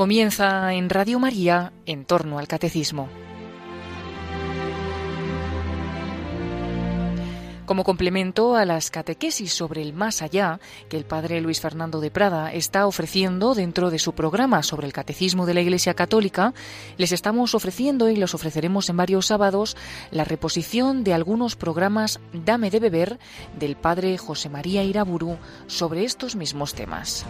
Comienza en Radio María en torno al catecismo. Como complemento a las catequesis sobre el más allá que el padre Luis Fernando de Prada está ofreciendo dentro de su programa sobre el catecismo de la Iglesia Católica, les estamos ofreciendo y los ofreceremos en varios sábados la reposición de algunos programas Dame de beber del padre José María Iraburu sobre estos mismos temas.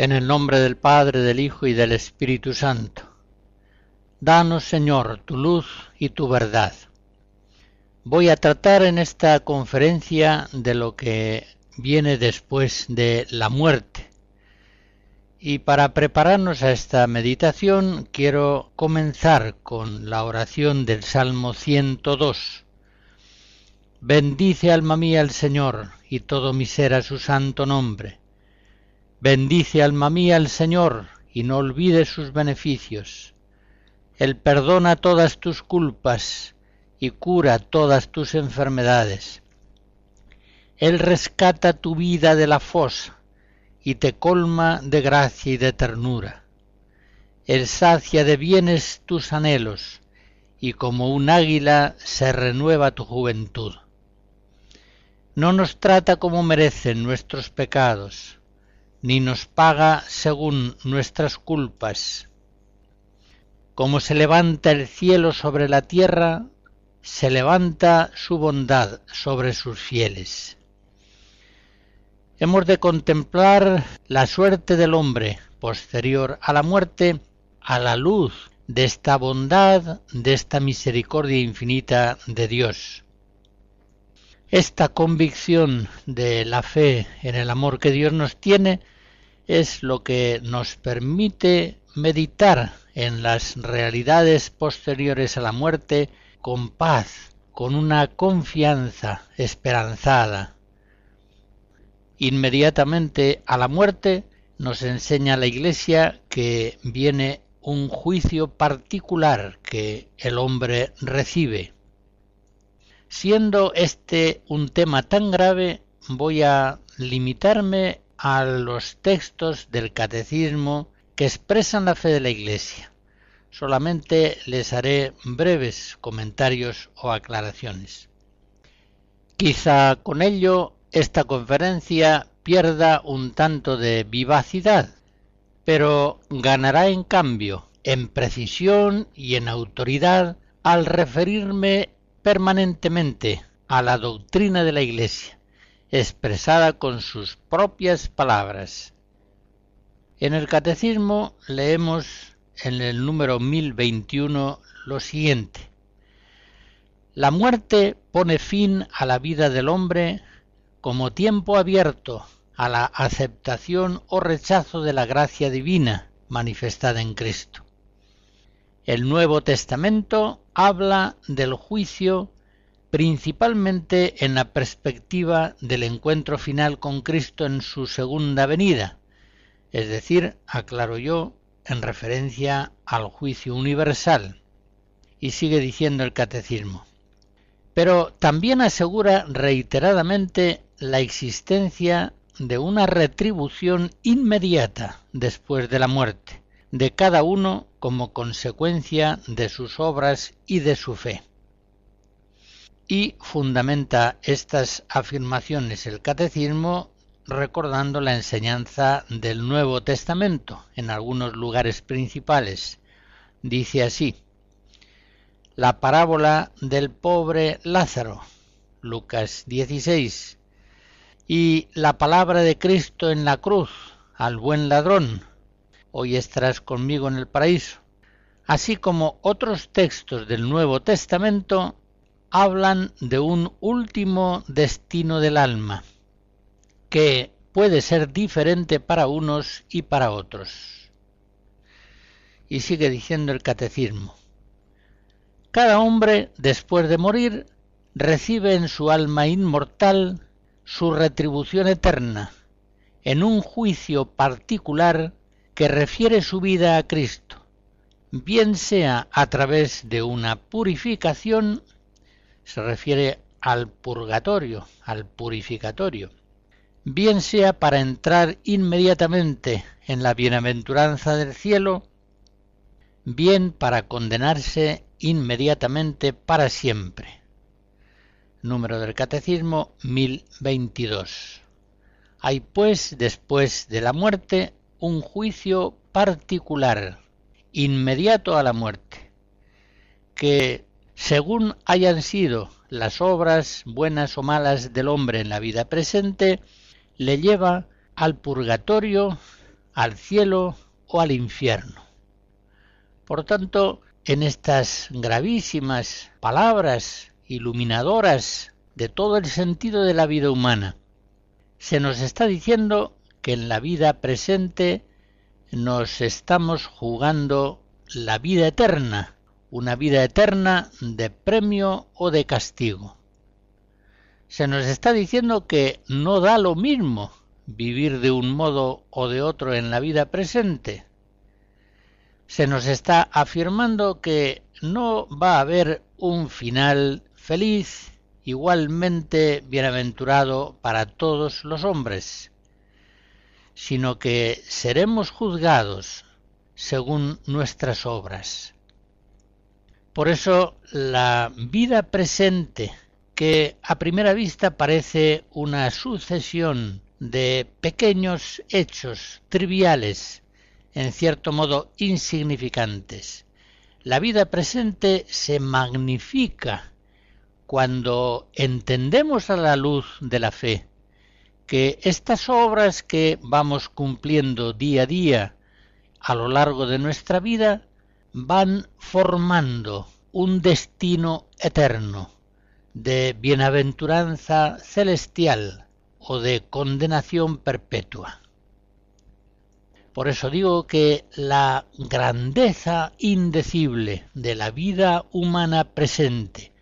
En el nombre del Padre, del Hijo y del Espíritu Santo. Danos, Señor, tu luz y tu verdad. Voy a tratar en esta conferencia de lo que viene después de la muerte. Y para prepararnos a esta meditación quiero comenzar con la oración del Salmo 102. Bendice alma mía al Señor y todo mi ser a su santo nombre Bendice alma mía al Señor y no olvides sus beneficios. Él perdona todas tus culpas y cura todas tus enfermedades. Él rescata tu vida de la fosa y te colma de gracia y de ternura. Él sacia de bienes tus anhelos y como un águila se renueva tu juventud. No nos trata como merecen nuestros pecados, ni nos paga según nuestras culpas. Como se levanta el cielo sobre la tierra, se levanta su bondad sobre sus fieles. Hemos de contemplar la suerte del hombre posterior a la muerte a la luz de esta bondad, de esta misericordia infinita de Dios. Esta convicción de la fe en el amor que Dios nos tiene es lo que nos permite meditar en las realidades posteriores a la muerte con paz, con una confianza esperanzada. Inmediatamente a la muerte nos enseña la Iglesia que viene un juicio particular que el hombre recibe. Siendo este un tema tan grave, voy a limitarme a los textos del catecismo que expresan la fe de la Iglesia. Solamente les haré breves comentarios o aclaraciones. Quizá con ello esta conferencia pierda un tanto de vivacidad, pero ganará en cambio en precisión y en autoridad al referirme permanentemente a la doctrina de la Iglesia, expresada con sus propias palabras. En el Catecismo leemos en el número 1021 lo siguiente. La muerte pone fin a la vida del hombre como tiempo abierto a la aceptación o rechazo de la gracia divina manifestada en Cristo. El Nuevo Testamento habla del juicio principalmente en la perspectiva del encuentro final con Cristo en su segunda venida, es decir, aclaro yo, en referencia al juicio universal. Y sigue diciendo el catecismo. Pero también asegura reiteradamente la existencia de una retribución inmediata después de la muerte de cada uno como consecuencia de sus obras y de su fe. Y fundamenta estas afirmaciones el catecismo recordando la enseñanza del Nuevo Testamento en algunos lugares principales. Dice así, la parábola del pobre Lázaro, Lucas 16, y la palabra de Cristo en la cruz al buen ladrón, hoy estarás conmigo en el paraíso, así como otros textos del Nuevo Testamento hablan de un último destino del alma, que puede ser diferente para unos y para otros. Y sigue diciendo el catecismo, cada hombre, después de morir, recibe en su alma inmortal su retribución eterna, en un juicio particular que refiere su vida a Cristo, bien sea a través de una purificación, se refiere al purgatorio, al purificatorio, bien sea para entrar inmediatamente en la bienaventuranza del cielo, bien para condenarse inmediatamente para siempre. Número del Catecismo 1022. Hay pues después de la muerte un juicio particular, inmediato a la muerte, que según hayan sido las obras buenas o malas del hombre en la vida presente, le lleva al purgatorio, al cielo o al infierno. Por tanto, en estas gravísimas palabras iluminadoras de todo el sentido de la vida humana, se nos está diciendo que en la vida presente nos estamos jugando la vida eterna, una vida eterna de premio o de castigo. Se nos está diciendo que no da lo mismo vivir de un modo o de otro en la vida presente. Se nos está afirmando que no va a haber un final feliz, igualmente bienaventurado para todos los hombres, sino que seremos juzgados según nuestras obras. Por eso la vida presente, que a primera vista parece una sucesión de pequeños hechos triviales, en cierto modo insignificantes, la vida presente se magnifica cuando entendemos a la luz de la fe que estas obras que vamos cumpliendo día a día a lo largo de nuestra vida van formando un destino eterno de bienaventuranza celestial o de condenación perpetua. Por eso digo que la grandeza indecible de la vida humana presente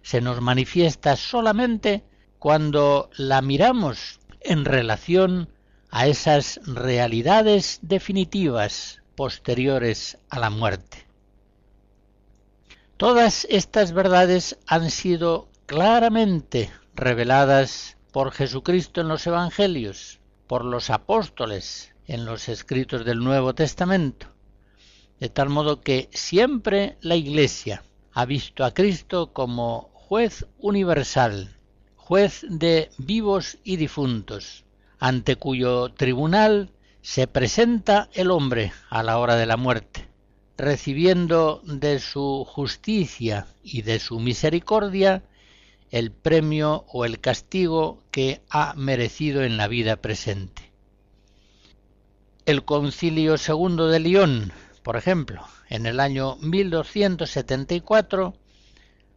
se nos manifiesta solamente cuando la miramos en relación a esas realidades definitivas posteriores a la muerte. Todas estas verdades han sido claramente reveladas por Jesucristo en los Evangelios, por los apóstoles en los escritos del Nuevo Testamento, de tal modo que siempre la Iglesia ha visto a Cristo como juez universal, juez de vivos y difuntos, ante cuyo tribunal se presenta el hombre a la hora de la muerte, recibiendo de su justicia y de su misericordia el premio o el castigo que ha merecido en la vida presente. El Concilio segundo de León, por ejemplo, en el año 1274,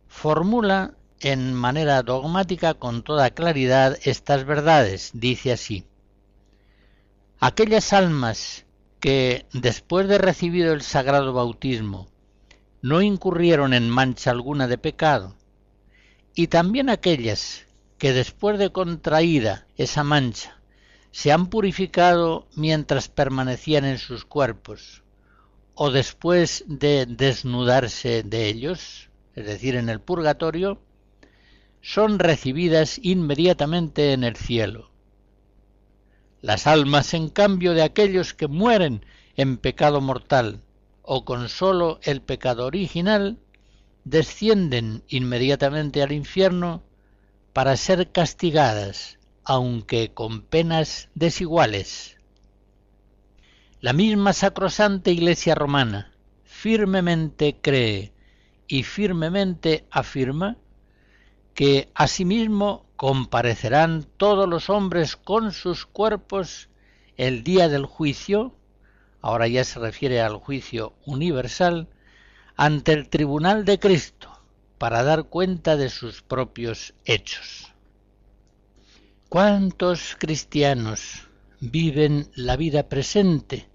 formula en manera dogmática con toda claridad estas verdades. Dice así, aquellas almas que, después de recibido el sagrado bautismo, no incurrieron en mancha alguna de pecado, y también aquellas que después de contraída esa mancha se han purificado mientras permanecían en sus cuerpos, o después de desnudarse de ellos, es decir, en el purgatorio, son recibidas inmediatamente en el cielo las almas, en cambio, de aquellos que mueren en pecado mortal o con sólo el pecado original, descienden inmediatamente al infierno para ser castigadas, aunque con penas desiguales. La misma sacrosanta Iglesia romana firmemente cree y firmemente afirma que asimismo comparecerán todos los hombres con sus cuerpos el día del juicio, ahora ya se refiere al juicio universal, ante el tribunal de Cristo, para dar cuenta de sus propios hechos. ¿Cuántos cristianos viven la vida presente,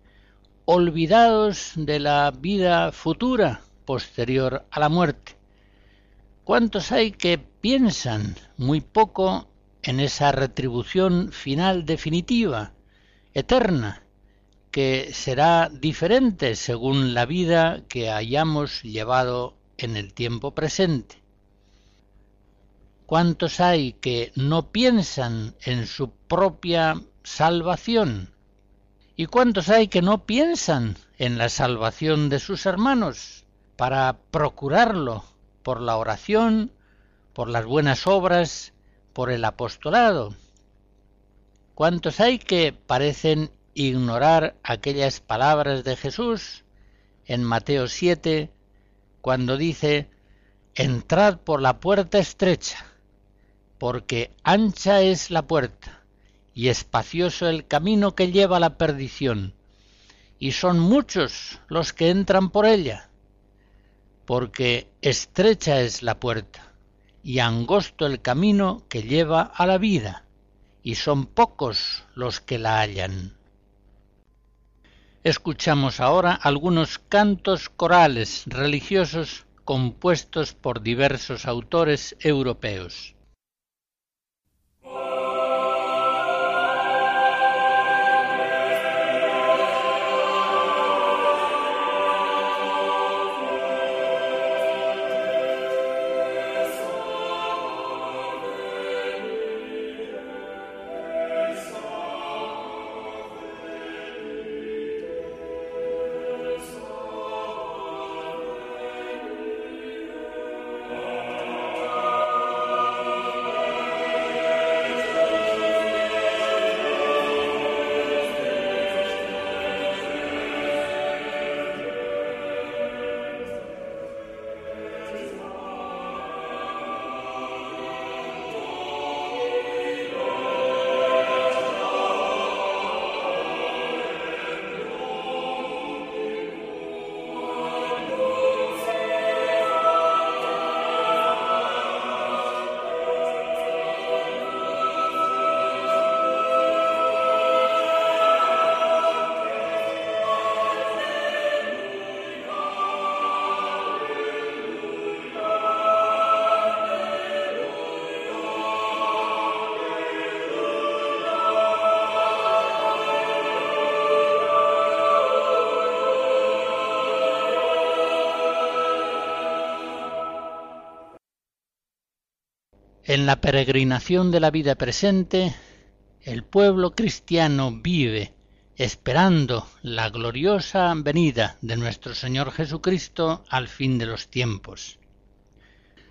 olvidados de la vida futura, posterior a la muerte? ¿Cuántos hay que piensan muy poco en esa retribución final definitiva, eterna, que será diferente según la vida que hayamos llevado en el tiempo presente? ¿Cuántos hay que no piensan en su propia salvación? ¿Y cuántos hay que no piensan en la salvación de sus hermanos para procurarlo por la oración, por las buenas obras, por el apostolado? ¿Cuántos hay que parecen ignorar aquellas palabras de Jesús en Mateo 7, cuando dice, Entrad por la puerta estrecha, porque ancha es la puerta y espacioso el camino que lleva a la perdición, y son muchos los que entran por ella, porque estrecha es la puerta y angosto el camino que lleva a la vida, y son pocos los que la hallan. Escuchamos ahora algunos cantos corales religiosos compuestos por diversos autores europeos. En la peregrinación de la vida presente, el pueblo cristiano vive esperando la gloriosa venida de nuestro Señor Jesucristo al fin de los tiempos.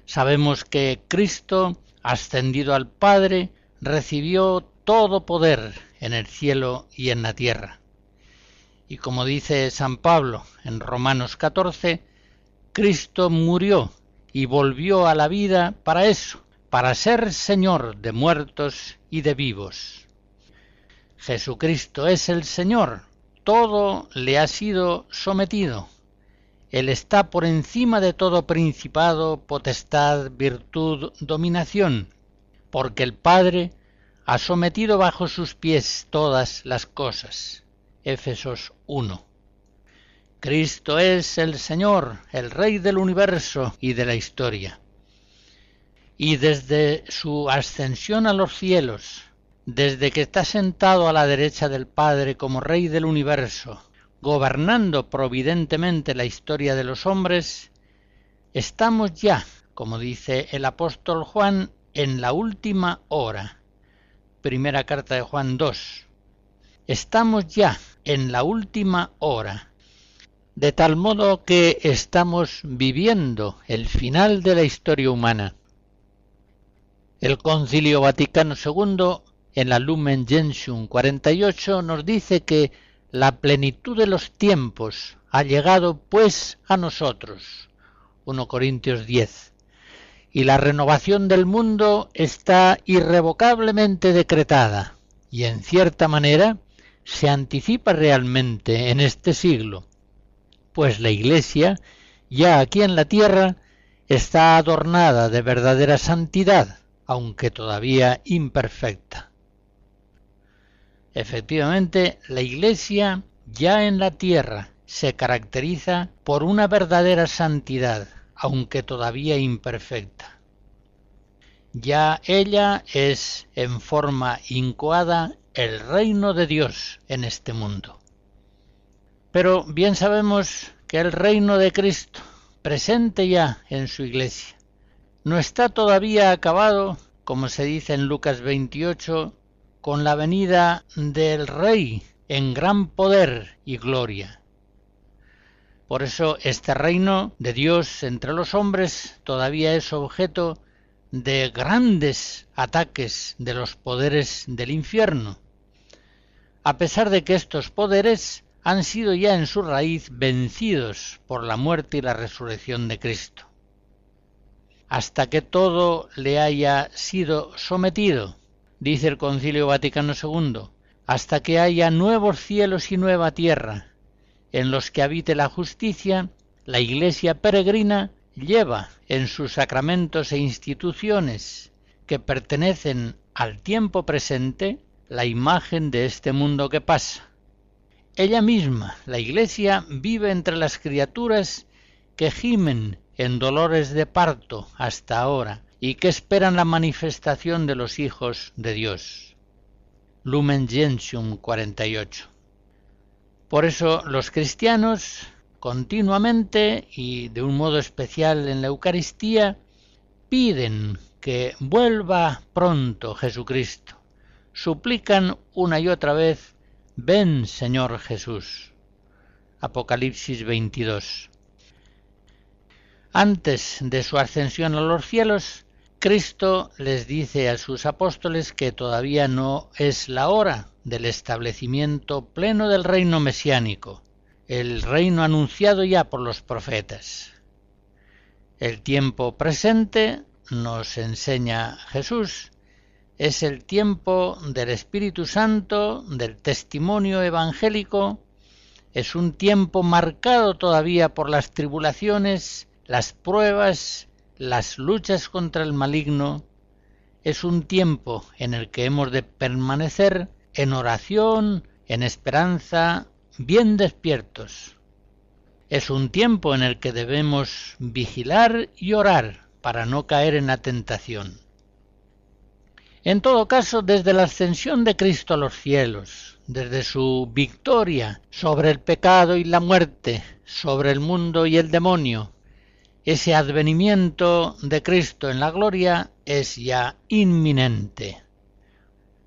Sabemos que Cristo, ascendido al Padre, recibió todo poder en el cielo y en la tierra. Y como dice San Pablo en Romanos 14, Cristo murió y volvió a la vida para eso, para ser Señor de muertos y de vivos. Jesucristo es el Señor, todo le ha sido sometido. Él está por encima de todo principado, potestad, virtud, dominación, porque el Padre ha sometido bajo sus pies todas las cosas. Éfesos 1. Cristo es el Señor, el Rey del universo y de la historia y desde su ascensión a los cielos, desde que está sentado a la derecha del Padre como Rey del universo, gobernando providentemente la historia de los hombres, estamos ya, como dice el apóstol Juan, en la última hora. Primera carta de Juan 2. Estamos ya en la última hora, de tal modo que estamos viviendo el final de la historia humana el Concilio Vaticano II, en la Lumen Gentium 48, nos dice que la plenitud de los tiempos ha llegado pues a nosotros. 1 Corintios 10. Y la renovación del mundo está irrevocablemente decretada y en cierta manera se anticipa realmente en este siglo, pues la Iglesia, ya aquí en la tierra, está adornada de verdadera santidad, aunque todavía imperfecta. Efectivamente, la Iglesia ya en la tierra se caracteriza por una verdadera santidad, aunque todavía imperfecta. Ya ella es en forma incoada el reino de Dios en este mundo. Pero bien sabemos que el reino de Cristo, presente ya en su iglesia, no está todavía acabado, como se dice en Lucas 28, con la venida del Rey en gran poder y gloria. Por eso este reino de Dios entre los hombres todavía es objeto de grandes ataques de los poderes del infierno, a pesar de que estos poderes han sido ya en su raíz vencidos por la muerte y la resurrección de Cristo. Hasta que todo le haya sido sometido, dice el Concilio Vaticano II, hasta que haya nuevos cielos y nueva tierra, en los que habite la justicia, la Iglesia peregrina lleva en sus sacramentos e instituciones que pertenecen al tiempo presente la imagen de este mundo que pasa. Ella misma, la Iglesia, vive entre las criaturas que gimen en dolores de parto hasta ahora y que esperan la manifestación de los hijos de Dios. Lumen Gentium 48. Por eso los cristianos continuamente y de un modo especial en la Eucaristía piden que vuelva pronto Jesucristo. Suplican una y otra vez, ven Señor Jesús. Apocalipsis 22. Antes de su ascensión a los cielos, Cristo les dice a sus apóstoles que todavía no es la hora del establecimiento pleno del reino mesiánico, el reino anunciado ya por los profetas. El tiempo presente, nos enseña Jesús, es el tiempo del Espíritu Santo, del testimonio evangélico, es un tiempo marcado todavía por las tribulaciones, las pruebas, las luchas contra el maligno, es un tiempo en el que hemos de permanecer en oración, en esperanza, bien despiertos. Es un tiempo en el que debemos vigilar y orar para no caer en la tentación. En todo caso, desde la ascensión de Cristo a los cielos, desde su victoria sobre el pecado y la muerte, sobre el mundo y el demonio, ese advenimiento de Cristo en la gloria es ya inminente.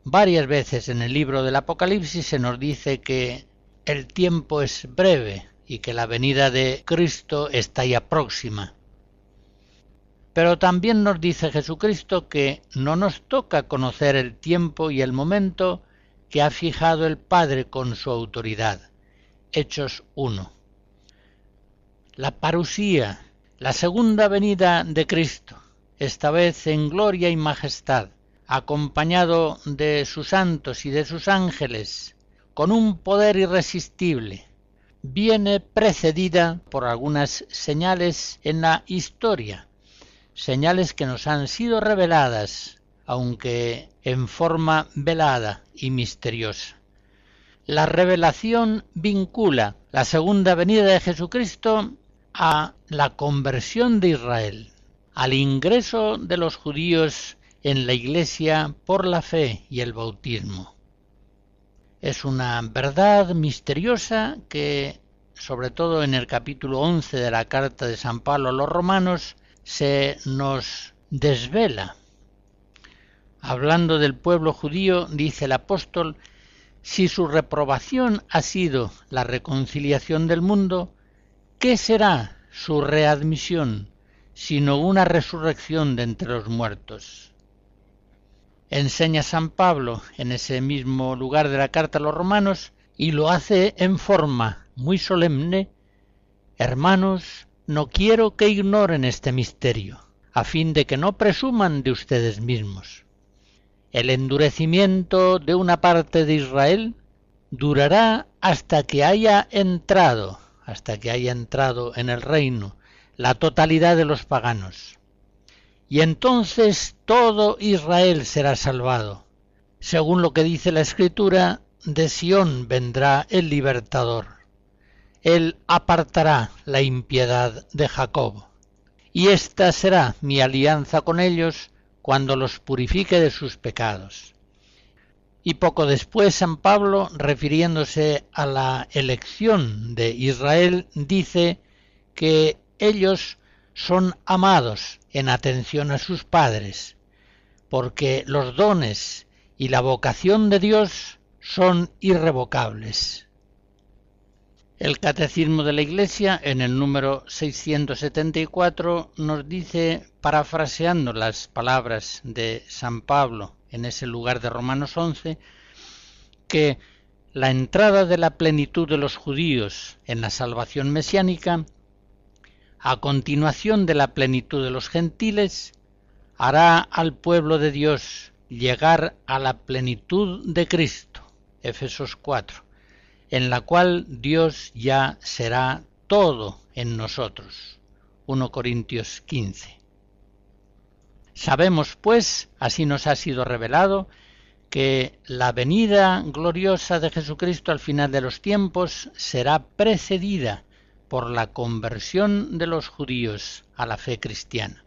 Varias veces en el libro del Apocalipsis se nos dice que el tiempo es breve y que la venida de Cristo está ya próxima. Pero también nos dice Jesucristo que no nos toca conocer el tiempo y el momento que ha fijado el Padre con su autoridad. Hechos 1. La parusía, la segunda venida de Cristo, esta vez en gloria y majestad, acompañado de sus santos y de sus ángeles, con un poder irresistible, viene precedida por algunas señales en la historia, señales que nos han sido reveladas, aunque en forma velada y misteriosa. La revelación vincula la segunda venida de Jesucristo a la conversión de Israel, al ingreso de los judíos en la Iglesia por la fe y el bautismo. Es una verdad misteriosa que, sobre todo en el capítulo 11 de la carta de San Pablo a los romanos, se nos desvela. Hablando del pueblo judío, dice el apóstol, si su reprobación ha sido la reconciliación del mundo, ¿qué será su readmisión sino una resurrección de entre los muertos? enseña San Pablo en ese mismo lugar de la carta a los romanos y lo hace en forma muy solemne, Hermanos, no quiero que ignoren este misterio, a fin de que no presuman de ustedes mismos. El endurecimiento de una parte de Israel durará hasta que haya entrado, hasta que haya entrado en el reino la totalidad de los paganos y entonces todo Israel será salvado. Según lo que dice la Escritura, de Sión vendrá el libertador. Él apartará la impiedad de Jacob. Y esta será mi alianza con ellos cuando los purifique de sus pecados. Y poco después San Pablo, refiriéndose a la elección de Israel, dice que ellos son amados en atención a sus padres, porque los dones y la vocación de Dios son irrevocables. El Catecismo de la Iglesia, en el número 674, nos dice, parafraseando las palabras de San Pablo en ese lugar de Romanos 11, que la entrada de la plenitud de los judíos en la salvación mesiánica, a continuación de la plenitud de los gentiles, hará al pueblo de Dios llegar a la plenitud de Cristo. Efesos 4 en la cual Dios ya será todo en nosotros. 1 Corintios 15. Sabemos, pues, así nos ha sido revelado, que la venida gloriosa de Jesucristo al final de los tiempos será precedida por la conversión de los judíos a la fe cristiana.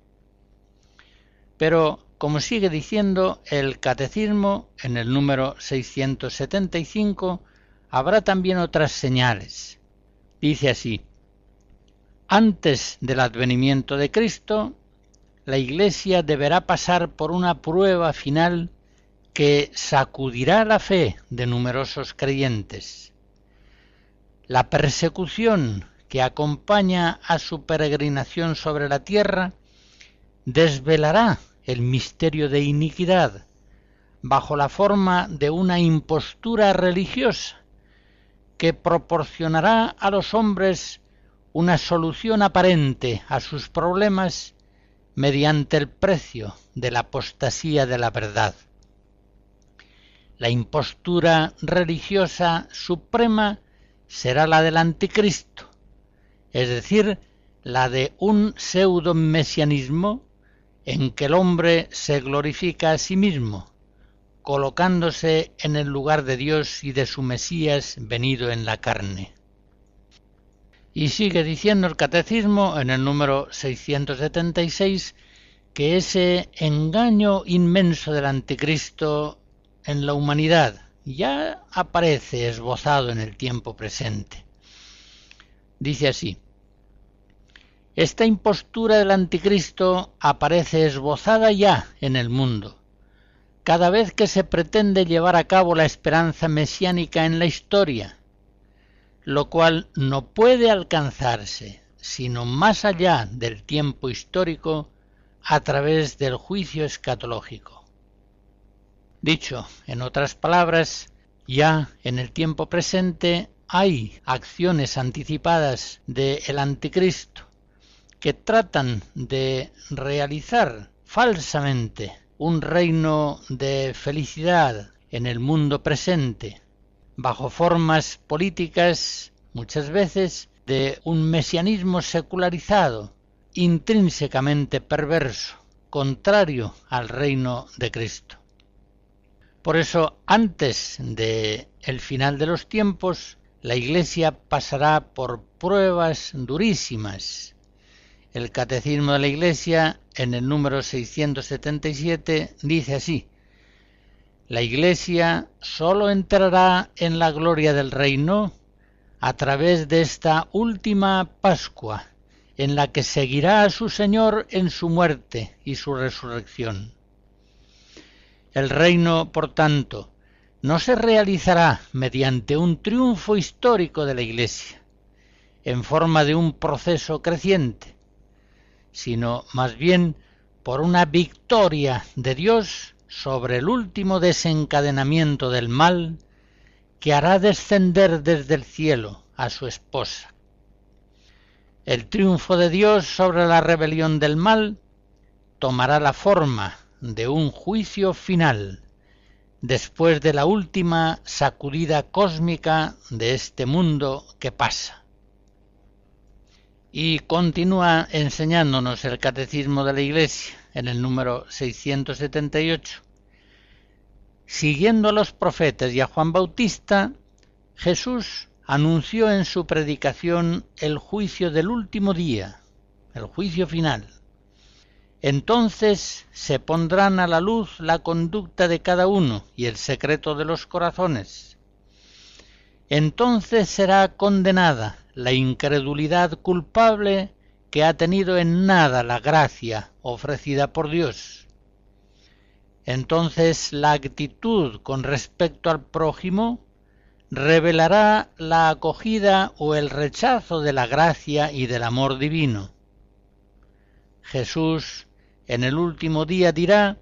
Pero, como sigue diciendo el Catecismo en el número 675, habrá también otras señales. Dice así, antes del advenimiento de Cristo, la Iglesia deberá pasar por una prueba final que sacudirá la fe de numerosos creyentes. La persecución que acompaña a su peregrinación sobre la tierra desvelará el misterio de iniquidad bajo la forma de una impostura religiosa que proporcionará a los hombres una solución aparente a sus problemas mediante el precio de la apostasía de la verdad. La impostura religiosa suprema será la del anticristo, es decir, la de un pseudo mesianismo en que el hombre se glorifica a sí mismo, colocándose en el lugar de Dios y de su Mesías venido en la carne. Y sigue diciendo el catecismo en el número 676 que ese engaño inmenso del anticristo en la humanidad ya aparece esbozado en el tiempo presente. Dice así, esta impostura del anticristo aparece esbozada ya en el mundo cada vez que se pretende llevar a cabo la esperanza mesiánica en la historia, lo cual no puede alcanzarse sino más allá del tiempo histórico a través del juicio escatológico. Dicho en otras palabras, ya en el tiempo presente hay acciones anticipadas del anticristo que tratan de realizar falsamente un reino de felicidad en el mundo presente, bajo formas políticas muchas veces de un mesianismo secularizado, intrínsecamente perverso, contrario al reino de Cristo. Por eso, antes de el final de los tiempos, la Iglesia pasará por pruebas durísimas el Catecismo de la Iglesia, en el número 677, dice así, La Iglesia sólo entrará en la gloria del reino a través de esta última Pascua, en la que seguirá a su Señor en su muerte y su resurrección. El reino, por tanto, no se realizará mediante un triunfo histórico de la Iglesia, en forma de un proceso creciente, sino más bien por una victoria de Dios sobre el último desencadenamiento del mal que hará descender desde el cielo a su esposa. El triunfo de Dios sobre la rebelión del mal tomará la forma de un juicio final después de la última sacudida cósmica de este mundo que pasa. Y continúa enseñándonos el Catecismo de la Iglesia en el número 678. Siguiendo a los profetas y a Juan Bautista, Jesús anunció en su predicación el juicio del último día, el juicio final. Entonces se pondrán a la luz la conducta de cada uno y el secreto de los corazones. Entonces será condenada la incredulidad culpable que ha tenido en nada la gracia ofrecida por Dios. Entonces la actitud con respecto al prójimo revelará la acogida o el rechazo de la gracia y del amor divino. Jesús en el último día dirá,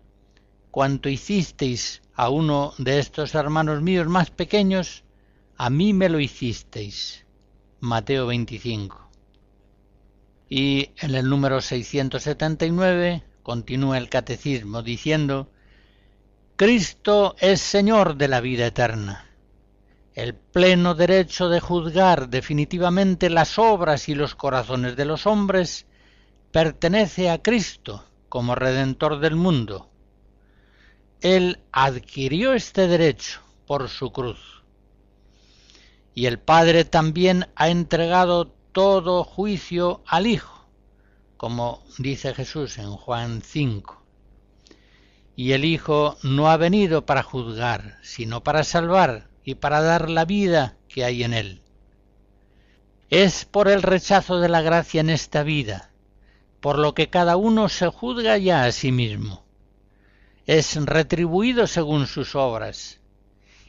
cuanto hicisteis a uno de estos hermanos míos más pequeños, a mí me lo hicisteis. Mateo 25. Y en el número 679 continúa el catecismo diciendo, Cristo es Señor de la vida eterna el pleno derecho de juzgar definitivamente las obras y los corazones de los hombres pertenece a Cristo como Redentor del mundo. Él adquirió este derecho por su cruz. Y el Padre también ha entregado todo juicio al Hijo, como dice Jesús en Juan 5. Y el Hijo no ha venido para juzgar, sino para salvar, y para dar la vida que hay en él. Es por el rechazo de la gracia en esta vida, por lo que cada uno se juzga ya a sí mismo. Es retribuido según sus obras,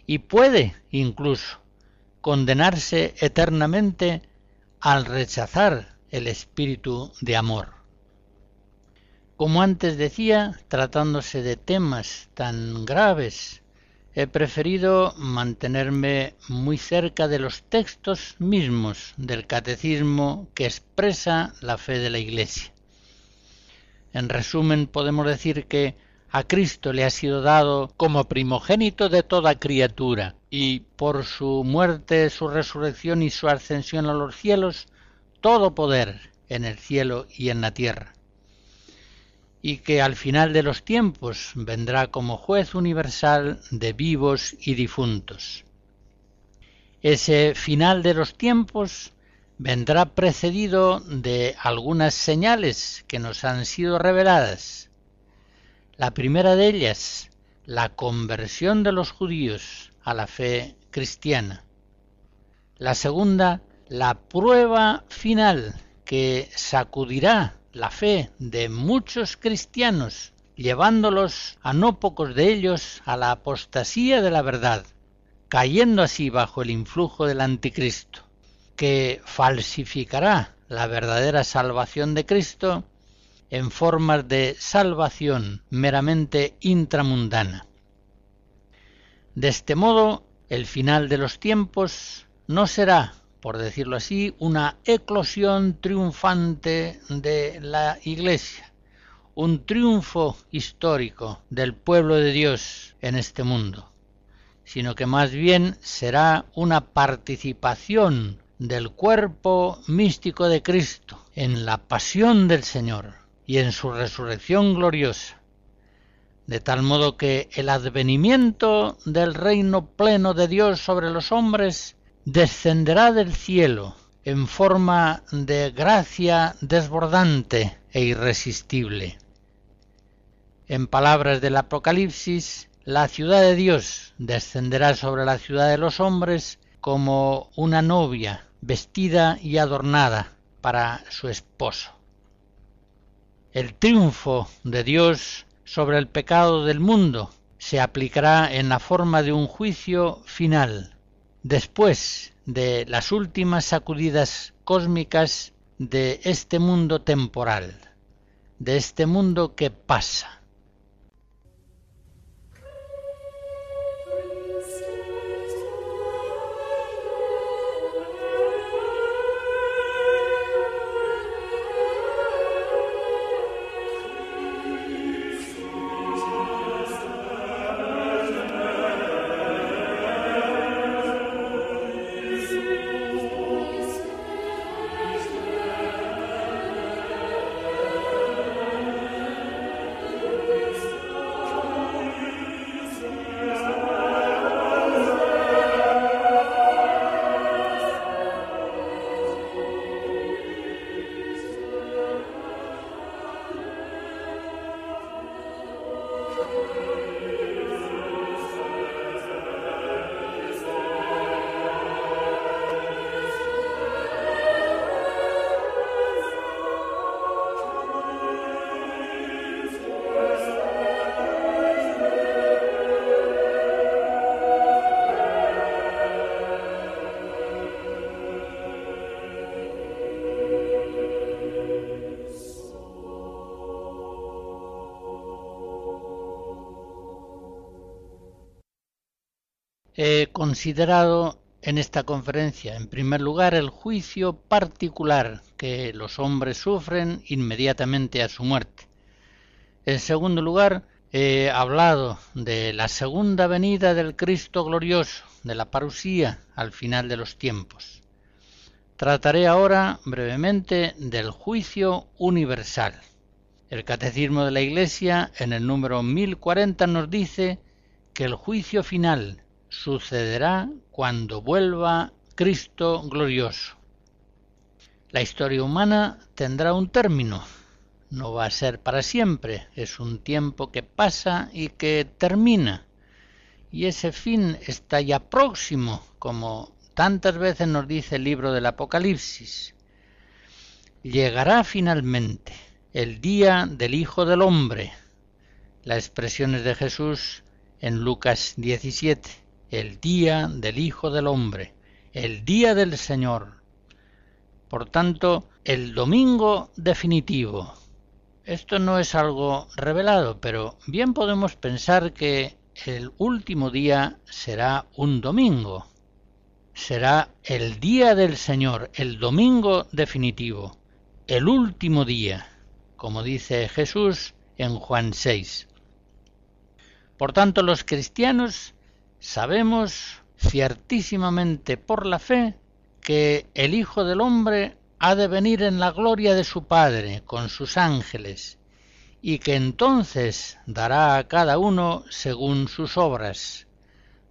y puede incluso condenarse eternamente al rechazar el espíritu de amor. Como antes decía, tratándose de temas tan graves he preferido mantenerme muy cerca de los textos mismos del catecismo que expresa la fe de la Iglesia. En resumen, podemos decir que a Cristo le ha sido dado como primogénito de toda criatura, y por su muerte, su resurrección y su ascensión a los cielos, todo poder en el cielo y en la tierra y que al final de los tiempos vendrá como juez universal de vivos y difuntos. Ese final de los tiempos vendrá precedido de algunas señales que nos han sido reveladas. La primera de ellas, la conversión de los judíos a la fe cristiana. La segunda, la prueba final que sacudirá la fe de muchos cristianos, llevándolos a no pocos de ellos a la apostasía de la verdad, cayendo así bajo el influjo del anticristo, que falsificará la verdadera salvación de Cristo en formas de salvación meramente intramundana. De este modo, el final de los tiempos no será por decirlo así, una eclosión triunfante de la Iglesia, un triunfo histórico del pueblo de Dios en este mundo, sino que más bien será una participación del cuerpo místico de Cristo en la pasión del Señor y en su resurrección gloriosa, de tal modo que el advenimiento del reino pleno de Dios sobre los hombres descenderá del cielo en forma de gracia desbordante e irresistible. En palabras del Apocalipsis, la ciudad de Dios descenderá sobre la ciudad de los hombres como una novia vestida y adornada para su esposo. El triunfo de Dios sobre el pecado del mundo se aplicará en la forma de un juicio final después de las últimas sacudidas cósmicas de este mundo temporal, de este mundo que pasa. He considerado en esta conferencia, en primer lugar, el juicio particular que los hombres sufren inmediatamente a su muerte. En segundo lugar, he hablado de la segunda venida del Cristo glorioso, de la parusía al final de los tiempos. Trataré ahora brevemente del juicio universal. El Catecismo de la Iglesia en el número 1040 nos dice que el juicio final sucederá cuando vuelva Cristo glorioso. La historia humana tendrá un término, no va a ser para siempre, es un tiempo que pasa y que termina. Y ese fin está ya próximo, como tantas veces nos dice el libro del Apocalipsis. Llegará finalmente el día del Hijo del Hombre. La expresión es de Jesús en Lucas 17, el día del Hijo del Hombre, el día del Señor. Por tanto, el domingo definitivo, esto no es algo revelado, pero bien podemos pensar que el último día será un domingo. Será el día del Señor, el domingo definitivo, el último día, como dice Jesús en Juan 6. Por tanto, los cristianos sabemos ciertísimamente por la fe que el Hijo del Hombre ha de venir en la gloria de su Padre con sus ángeles, y que entonces dará a cada uno según sus obras.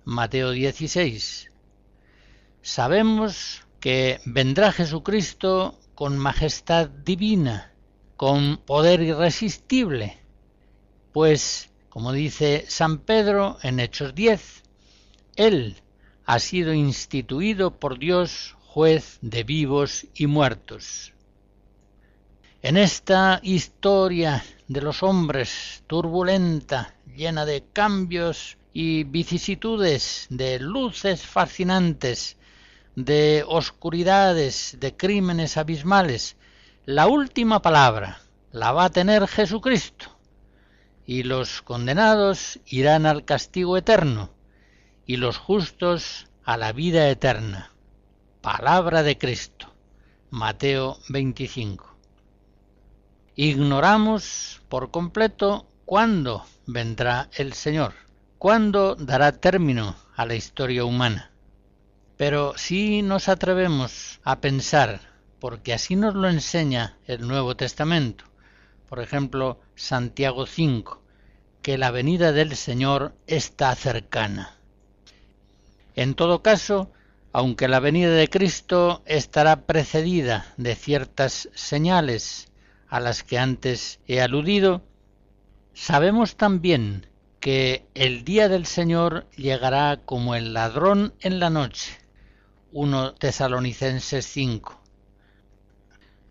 Mateo 16. Sabemos que vendrá Jesucristo con majestad divina, con poder irresistible, pues, como dice San Pedro en Hechos 10, Él ha sido instituido por Dios juez de vivos y muertos. En esta historia de los hombres turbulenta, llena de cambios y vicisitudes, de luces fascinantes, de oscuridades, de crímenes abismales, la última palabra la va a tener Jesucristo, y los condenados irán al castigo eterno, y los justos a la vida eterna. Palabra de Cristo. Mateo 25. Ignoramos por completo cuándo vendrá el Señor, cuándo dará término a la historia humana. Pero si nos atrevemos a pensar, porque así nos lo enseña el Nuevo Testamento, por ejemplo Santiago 5, que la venida del Señor está cercana. En todo caso, aunque la venida de Cristo estará precedida de ciertas señales a las que antes he aludido, sabemos también que el día del Señor llegará como el ladrón en la noche. 1 Tesalonicenses 5.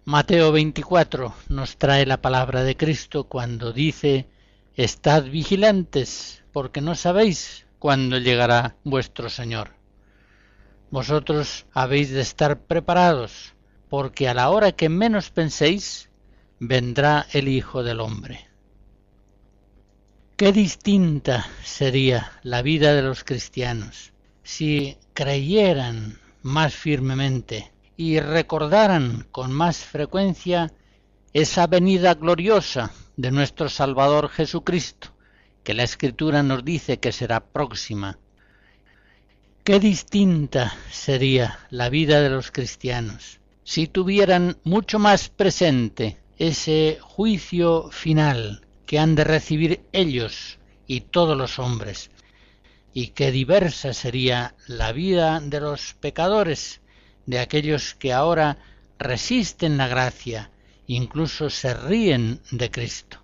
Mateo 24 nos trae la palabra de Cristo cuando dice, Estad vigilantes, porque no sabéis cuándo llegará vuestro Señor. Vosotros habéis de estar preparados, porque a la hora que menos penséis, vendrá el Hijo del Hombre. Qué distinta sería la vida de los cristianos si creyeran más firmemente y recordaran con más frecuencia esa venida gloriosa de nuestro Salvador Jesucristo, que la Escritura nos dice que será próxima Qué distinta sería la vida de los cristianos si tuvieran mucho más presente ese juicio final que han de recibir ellos y todos los hombres, y qué diversa sería la vida de los pecadores, de aquellos que ahora resisten la gracia, incluso se ríen de Cristo.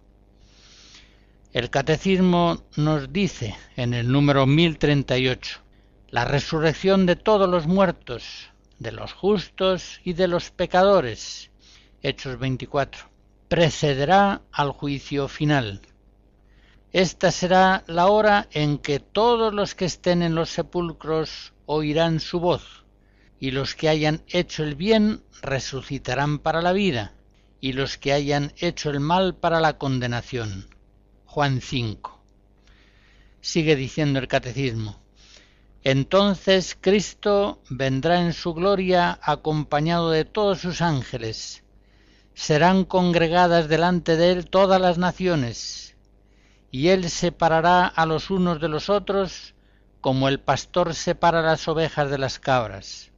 El catecismo nos dice en el número 1038, la resurrección de todos los muertos, de los justos y de los pecadores. Hechos 24. Precederá al juicio final. Esta será la hora en que todos los que estén en los sepulcros oirán su voz, y los que hayan hecho el bien resucitarán para la vida, y los que hayan hecho el mal para la condenación. Juan 5. Sigue diciendo el catecismo Entonces Cristo vendrá en su gloria acompañado de todos sus ángeles. Serán congregadas delante de él todas las naciones, y él separará a los unos de los otros como el pastor separa las ovejas de las cabras.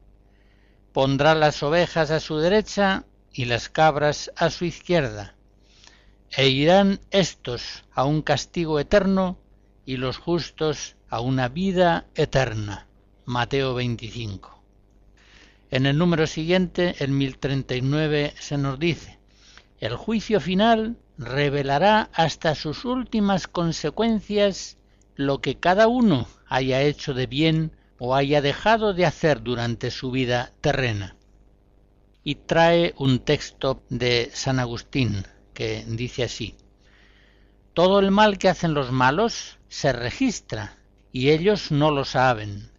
Pondrá las ovejas a su derecha y las cabras a su izquierda. E irán éstos a un castigo eterno y los justos a una vida eterna. Mateo 25. En el número siguiente, el 1039, se nos dice, el juicio final revelará hasta sus últimas consecuencias lo que cada uno haya hecho de bien o haya dejado de hacer durante su vida terrena. Y trae un texto de San Agustín que dice así, Todo el mal que hacen los malos se registra y ellos no lo saben.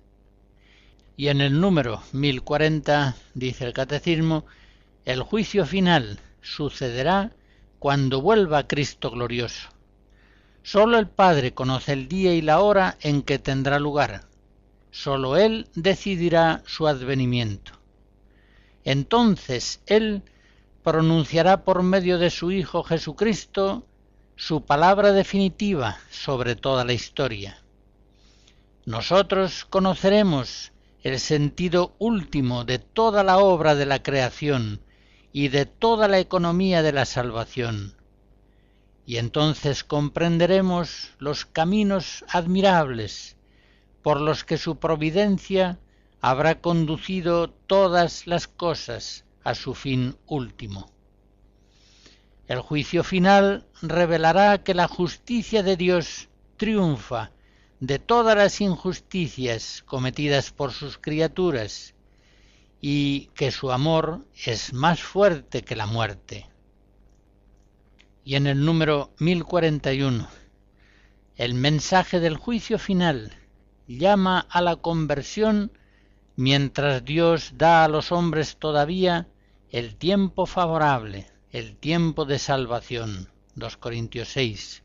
Y en el número 1040 dice el catecismo, el juicio final sucederá cuando vuelva Cristo glorioso. Sólo el Padre conoce el día y la hora en que tendrá lugar Sólo Él decidirá su advenimiento. Entonces Él pronunciará por medio de su Hijo Jesucristo su palabra definitiva sobre toda la historia. Nosotros conoceremos el sentido último de toda la obra de la creación y de toda la economía de la salvación. Y entonces comprenderemos los caminos admirables por los que su providencia habrá conducido todas las cosas a su fin último. El juicio final revelará que la justicia de Dios triunfa de todas las injusticias cometidas por sus criaturas y que su amor es más fuerte que la muerte. Y en el número 1041, el mensaje del juicio final llama a la conversión mientras Dios da a los hombres todavía el tiempo favorable, el tiempo de salvación. 2 Corintios 6.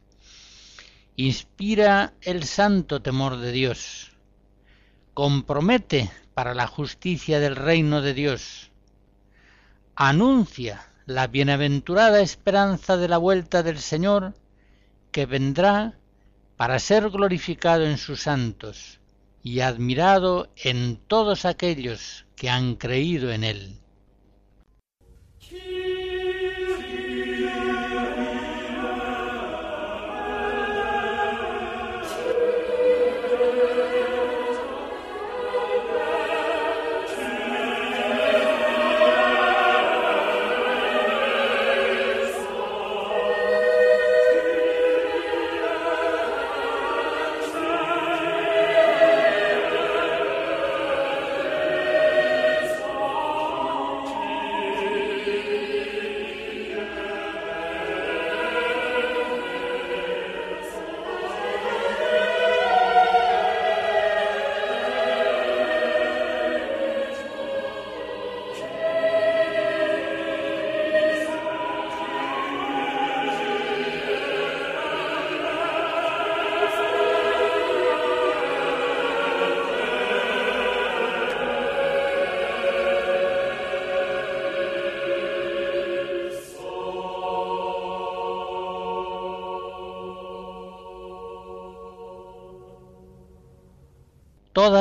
Inspira el santo temor de Dios. Compromete para la justicia del reino de Dios. Anuncia la bienaventurada esperanza de la vuelta del Señor que vendrá para ser glorificado en sus santos y admirado en todos aquellos que han creído en él. Cheers.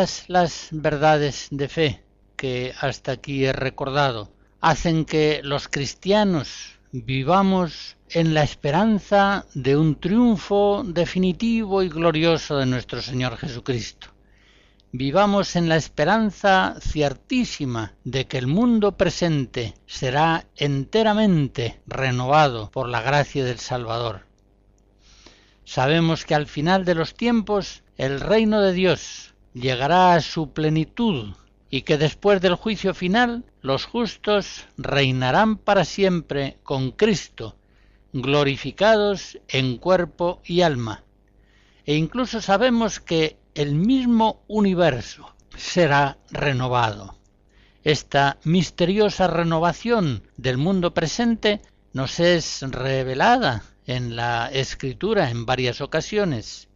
Todas las verdades de fe que hasta aquí he recordado hacen que los cristianos vivamos en la esperanza de un triunfo definitivo y glorioso de nuestro Señor Jesucristo. Vivamos en la esperanza ciertísima de que el mundo presente será enteramente renovado por la gracia del Salvador. Sabemos que al final de los tiempos el reino de Dios llegará a su plenitud y que después del juicio final los justos reinarán para siempre con Cristo, glorificados en cuerpo y alma. E incluso sabemos que el mismo universo será renovado. Esta misteriosa renovación del mundo presente nos es revelada en la escritura en varias ocasiones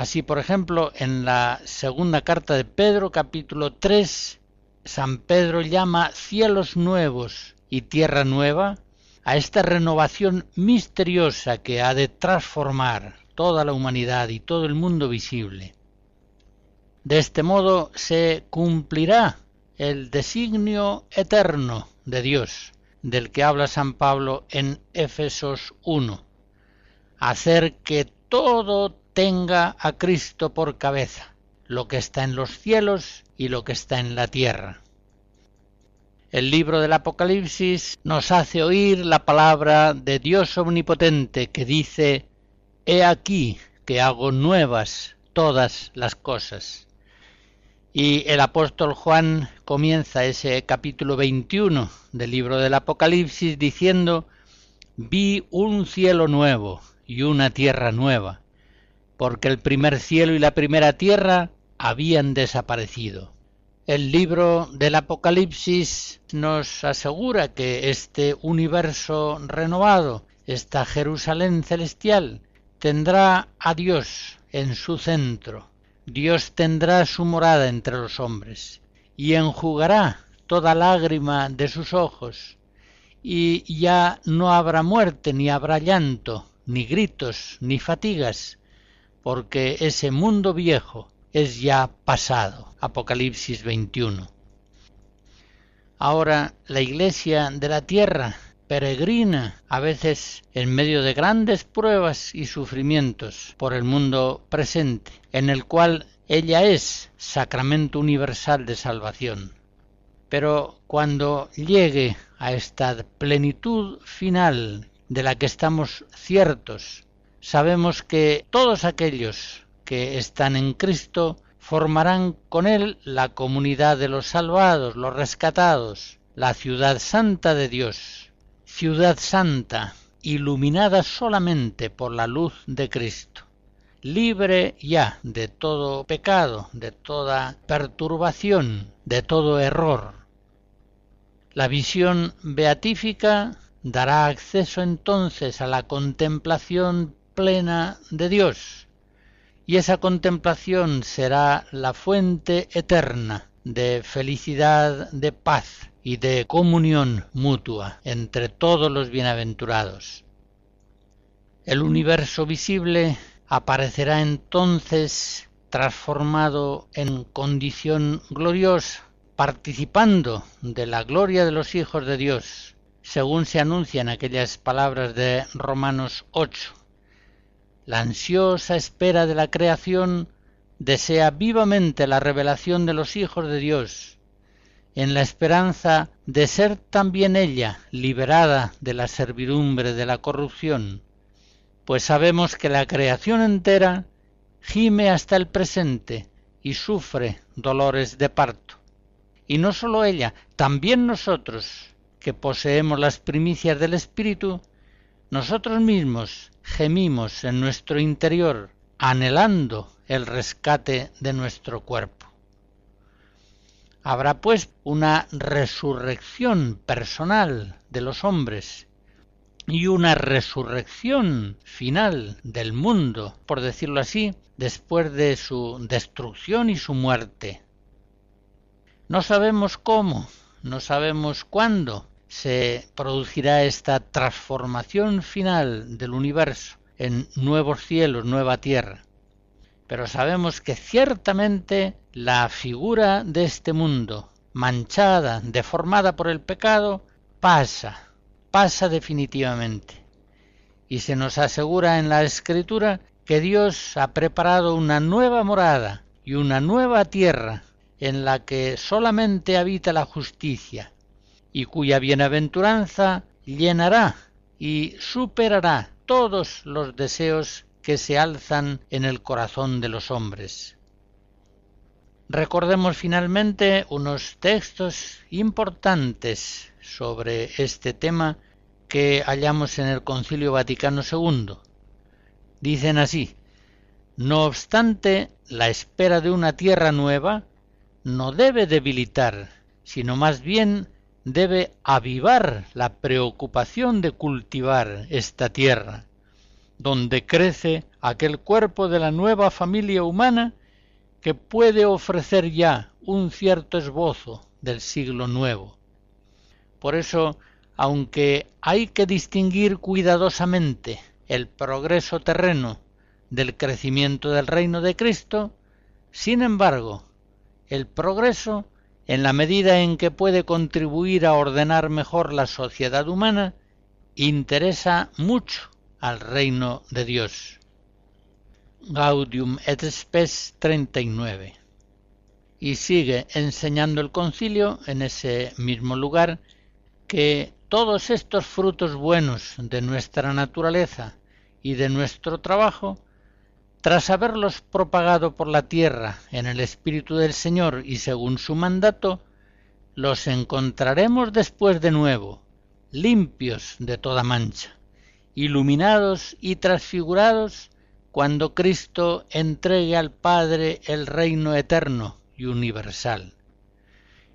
Así, por ejemplo, en la segunda carta de Pedro, capítulo 3, San Pedro llama cielos nuevos y tierra nueva a esta renovación misteriosa que ha de transformar toda la humanidad y todo el mundo visible. De este modo se cumplirá el designio eterno de Dios, del que habla San Pablo en Éfesos 1, hacer que todo tenga a Cristo por cabeza, lo que está en los cielos y lo que está en la tierra. El libro del Apocalipsis nos hace oír la palabra de Dios omnipotente que dice, He aquí que hago nuevas todas las cosas. Y el apóstol Juan comienza ese capítulo 21 del libro del Apocalipsis diciendo, Vi un cielo nuevo y una tierra nueva, porque el primer cielo y la primera tierra habían desaparecido. El libro del Apocalipsis nos asegura que este universo renovado, esta Jerusalén celestial, tendrá a Dios en su centro Dios tendrá su morada entre los hombres, y enjugará toda lágrima de sus ojos, y ya no habrá muerte, ni habrá llanto, ni gritos, ni fatigas, porque ese mundo viejo es ya pasado. Apocalipsis 21. Ahora la iglesia de la tierra peregrina, a veces en medio de grandes pruebas y sufrimientos por el mundo presente, en el cual ella es sacramento universal de salvación. Pero cuando llegue a esta plenitud final de la que estamos ciertos, sabemos que todos aquellos que están en Cristo formarán con Él la comunidad de los salvados, los rescatados, la ciudad santa de Dios, ciudad santa, iluminada solamente por la luz de Cristo, libre ya de todo pecado, de toda perturbación, de todo error. La visión beatífica dará acceso entonces a la contemplación plena de Dios, y esa contemplación será la fuente eterna de felicidad, de paz, y de comunión mutua entre todos los bienaventurados. El universo visible aparecerá entonces transformado en condición gloriosa, participando de la gloria de los hijos de Dios, según se anuncian aquellas palabras de Romanos 8. La ansiosa espera de la creación desea vivamente la revelación de los hijos de Dios, en la esperanza de ser también ella liberada de la servidumbre de la corrupción, pues sabemos que la creación entera gime hasta el presente y sufre dolores de parto. Y no sólo ella, también nosotros, que poseemos las primicias del Espíritu, nosotros mismos gemimos en nuestro interior, anhelando el rescate de nuestro cuerpo. Habrá pues una resurrección personal de los hombres y una resurrección final del mundo, por decirlo así, después de su destrucción y su muerte. No sabemos cómo, no sabemos cuándo se producirá esta transformación final del universo en nuevos cielos, nueva tierra pero sabemos que ciertamente la figura de este mundo, manchada, deformada por el pecado, pasa, pasa definitivamente. Y se nos asegura en la Escritura que Dios ha preparado una nueva morada y una nueva tierra en la que solamente habita la justicia, y cuya bienaventuranza llenará y superará todos los deseos que se alzan en el corazón de los hombres. Recordemos finalmente unos textos importantes sobre este tema que hallamos en el Concilio Vaticano II. Dicen así, no obstante, la espera de una tierra nueva no debe debilitar, sino más bien debe avivar la preocupación de cultivar esta tierra, donde crece aquel cuerpo de la nueva familia humana que puede ofrecer ya un cierto esbozo del siglo nuevo. Por eso, aunque hay que distinguir cuidadosamente el progreso terreno del crecimiento del reino de Cristo, sin embargo, el progreso, en la medida en que puede contribuir a ordenar mejor la sociedad humana, interesa mucho al reino de Dios. Gaudium et Spes 39. Y sigue enseñando el concilio en ese mismo lugar que todos estos frutos buenos de nuestra naturaleza y de nuestro trabajo tras haberlos propagado por la tierra en el Espíritu del Señor y según su mandato, los encontraremos después de nuevo, limpios de toda mancha, iluminados y transfigurados cuando Cristo entregue al Padre el reino eterno y universal.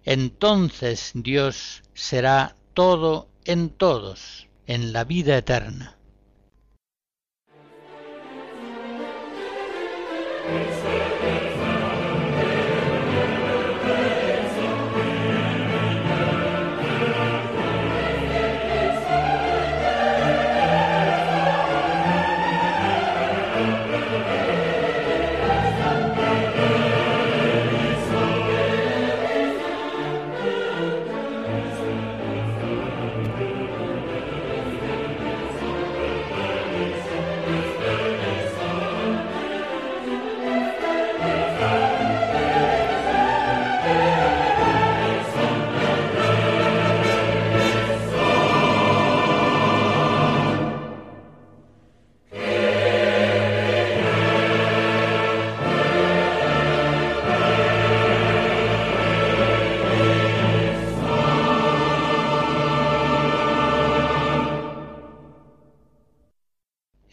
Entonces Dios será todo en todos, en la vida eterna.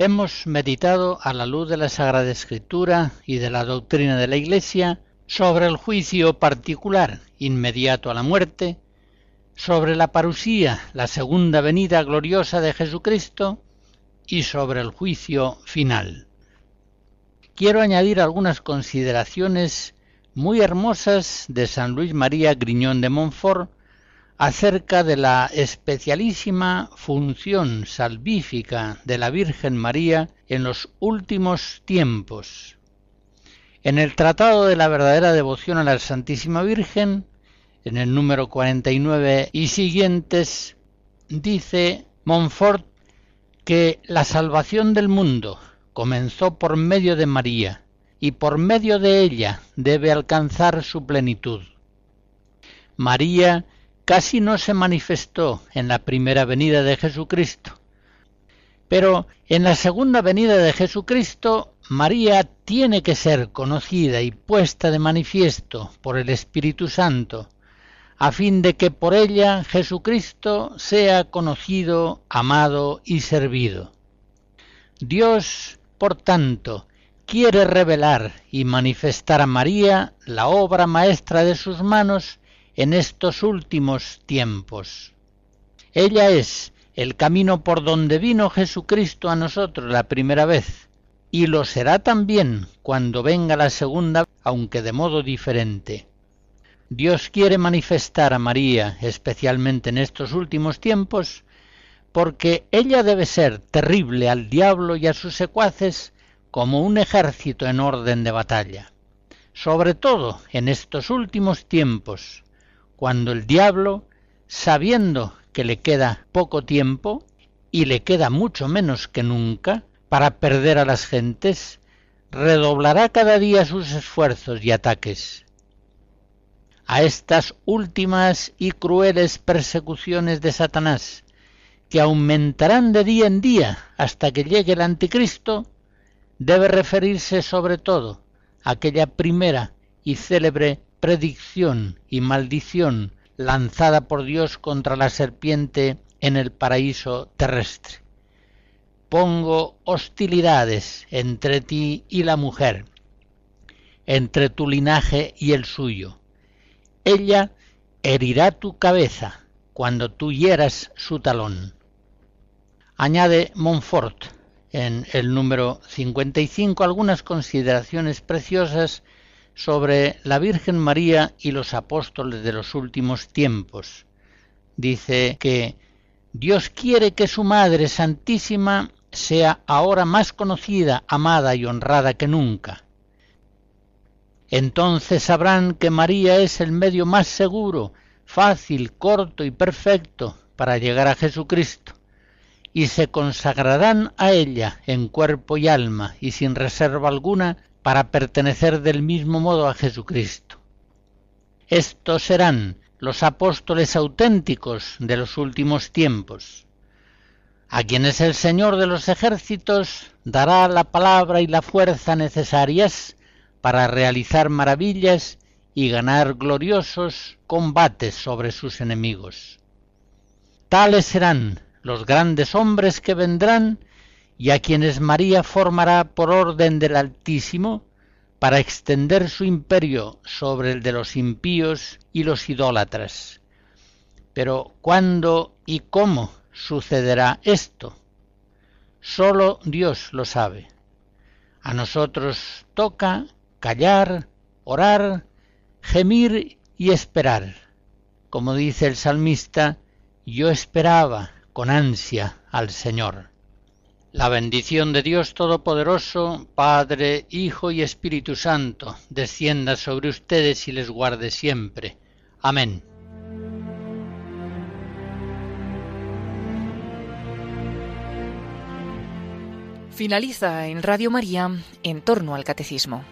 Hemos meditado a la luz de la Sagrada Escritura y de la doctrina de la Iglesia sobre el juicio particular inmediato a la muerte, sobre la parusía, la segunda venida gloriosa de Jesucristo, y sobre el juicio final. Quiero añadir algunas consideraciones muy hermosas de San Luis María Griñón de Montfort acerca de la especialísima función salvífica de la Virgen María en los últimos tiempos. En el Tratado de la verdadera devoción a la Santísima Virgen, en el número 49 y siguientes, dice Montfort que la salvación del mundo comenzó por medio de María y por medio de ella debe alcanzar su plenitud. María casi no se manifestó en la primera venida de Jesucristo. Pero en la segunda venida de Jesucristo, María tiene que ser conocida y puesta de manifiesto por el Espíritu Santo, a fin de que por ella Jesucristo sea conocido, amado y servido. Dios, por tanto, quiere revelar y manifestar a María la obra maestra de sus manos en estos últimos tiempos. Ella es el camino por donde vino Jesucristo a nosotros la primera vez, y lo será también cuando venga la segunda, aunque de modo diferente. Dios quiere manifestar a María, especialmente en estos últimos tiempos, porque ella debe ser terrible al diablo y a sus secuaces como un ejército en orden de batalla, sobre todo en estos últimos tiempos, cuando el diablo, sabiendo que le queda poco tiempo, y le queda mucho menos que nunca, para perder a las gentes, redoblará cada día sus esfuerzos y ataques. A estas últimas y crueles persecuciones de Satanás, que aumentarán de día en día hasta que llegue el anticristo, debe referirse sobre todo aquella primera y célebre predicción y maldición lanzada por Dios contra la serpiente en el paraíso terrestre. Pongo hostilidades entre ti y la mujer, entre tu linaje y el suyo. Ella herirá tu cabeza cuando tú hieras su talón. Añade Montfort en el número 55 algunas consideraciones preciosas sobre la Virgen María y los apóstoles de los últimos tiempos. Dice que Dios quiere que su Madre Santísima sea ahora más conocida, amada y honrada que nunca. Entonces sabrán que María es el medio más seguro, fácil, corto y perfecto para llegar a Jesucristo, y se consagrarán a ella en cuerpo y alma y sin reserva alguna para pertenecer del mismo modo a Jesucristo. Estos serán los apóstoles auténticos de los últimos tiempos, a quienes el Señor de los ejércitos dará la palabra y la fuerza necesarias para realizar maravillas y ganar gloriosos combates sobre sus enemigos. Tales serán los grandes hombres que vendrán y a quienes María formará por orden del Altísimo para extender su imperio sobre el de los impíos y los idólatras. Pero ¿cuándo y cómo sucederá esto? Solo Dios lo sabe. A nosotros toca callar, orar, gemir y esperar. Como dice el salmista, yo esperaba con ansia al Señor. La bendición de Dios Todopoderoso, Padre, Hijo y Espíritu Santo, descienda sobre ustedes y les guarde siempre. Amén. Finaliza en Radio María en torno al catecismo.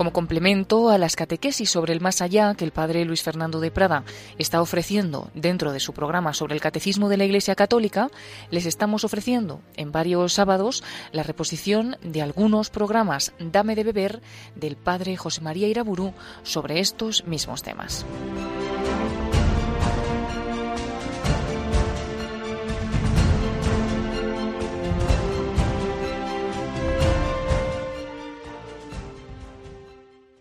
Como complemento a las catequesis sobre el más allá que el padre Luis Fernando de Prada está ofreciendo dentro de su programa sobre el catecismo de la Iglesia Católica, les estamos ofreciendo en varios sábados la reposición de algunos programas Dame de beber del padre José María Iraburu sobre estos mismos temas.